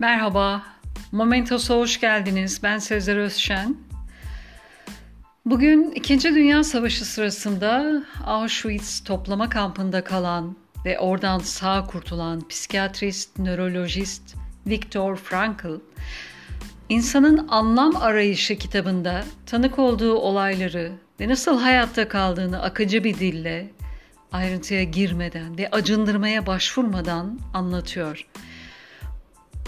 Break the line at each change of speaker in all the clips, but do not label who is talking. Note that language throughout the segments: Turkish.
Merhaba, Momentos'a hoş geldiniz. Ben Sezer Özşen. Bugün İkinci Dünya Savaşı sırasında Auschwitz toplama kampında kalan ve oradan sağ kurtulan psikiyatrist, nörolojist Viktor Frankl, İnsanın Anlam Arayışı kitabında tanık olduğu olayları ve nasıl hayatta kaldığını akıcı bir dille, ayrıntıya girmeden ve acındırmaya başvurmadan anlatıyor.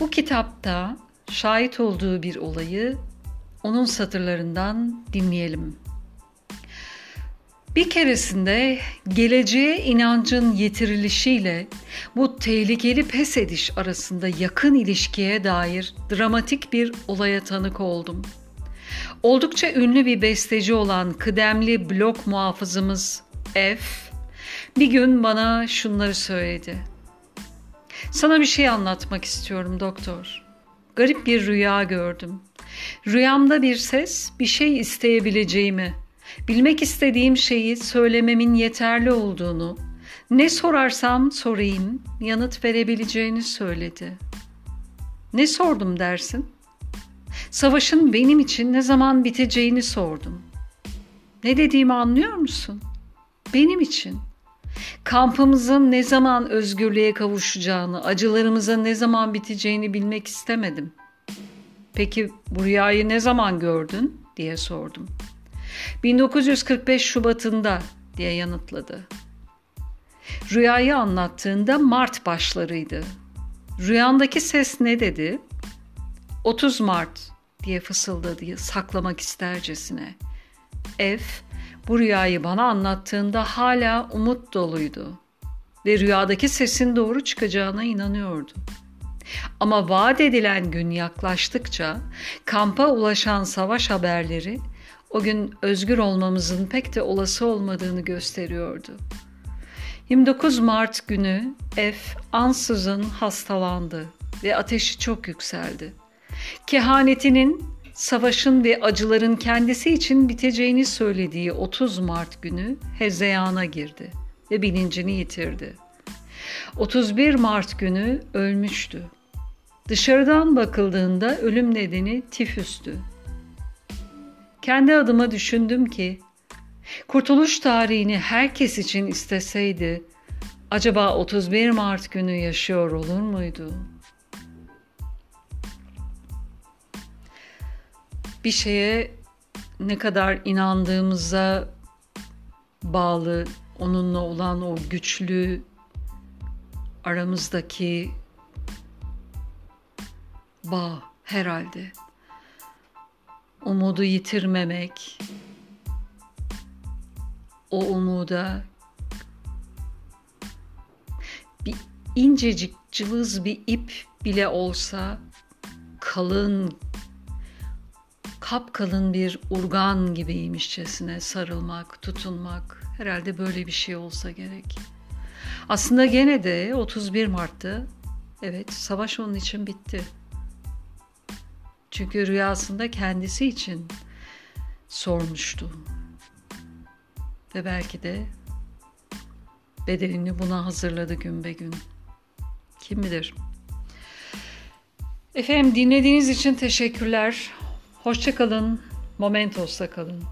Bu kitapta şahit olduğu bir olayı onun satırlarından dinleyelim. Bir keresinde geleceğe inancın yitirilişiyle bu tehlikeli pes ediş arasında yakın ilişkiye dair dramatik bir olaya tanık oldum. Oldukça ünlü bir besteci olan kıdemli blok muhafızımız F bir gün bana şunları söyledi. Sana bir şey anlatmak istiyorum doktor. Garip bir rüya gördüm. Rüyamda bir ses bir şey isteyebileceğimi, bilmek istediğim şeyi söylememin yeterli olduğunu, ne sorarsam sorayım yanıt verebileceğini söyledi. Ne sordum dersin? Savaşın benim için ne zaman biteceğini sordum. Ne dediğimi anlıyor musun? Benim için. Kampımızın ne zaman özgürlüğe kavuşacağını, acılarımızın ne zaman biteceğini bilmek istemedim. Peki bu rüyayı ne zaman gördün diye sordum. 1945 Şubat'ında diye yanıtladı. Rüyayı anlattığında Mart başlarıydı. Rüyandaki ses ne dedi? 30 Mart diye fısıldadı saklamak istercesine. F bu rüyayı bana anlattığında hala umut doluydu ve rüyadaki sesin doğru çıkacağına inanıyordu. Ama vaat edilen gün yaklaştıkça kampa ulaşan savaş haberleri o gün özgür olmamızın pek de olası olmadığını gösteriyordu. 29 Mart günü F ansızın hastalandı ve ateşi çok yükseldi. Kehanetinin savaşın ve acıların kendisi için biteceğini söylediği 30 Mart günü hezeyana girdi ve bilincini yitirdi. 31 Mart günü ölmüştü. Dışarıdan bakıldığında ölüm nedeni tifüstü. Kendi adıma düşündüm ki kurtuluş tarihini herkes için isteseydi acaba 31 Mart günü yaşıyor olur muydu? Bir şeye ne kadar inandığımıza bağlı onunla olan o güçlü aramızdaki bağ herhalde. Umudu yitirmemek, o umuda bir incecik cılız bir ip bile olsa kalın kapkalın bir urgan gibiymişçesine sarılmak, tutunmak herhalde böyle bir şey olsa gerek. Aslında gene de 31 Mart'ta evet savaş onun için bitti. Çünkü rüyasında kendisi için sormuştu. Ve belki de bedelini buna hazırladı gün be gün. Kim bilir? Efendim dinlediğiniz için teşekkürler. Hoşçakalın. Momentos'ta kalın.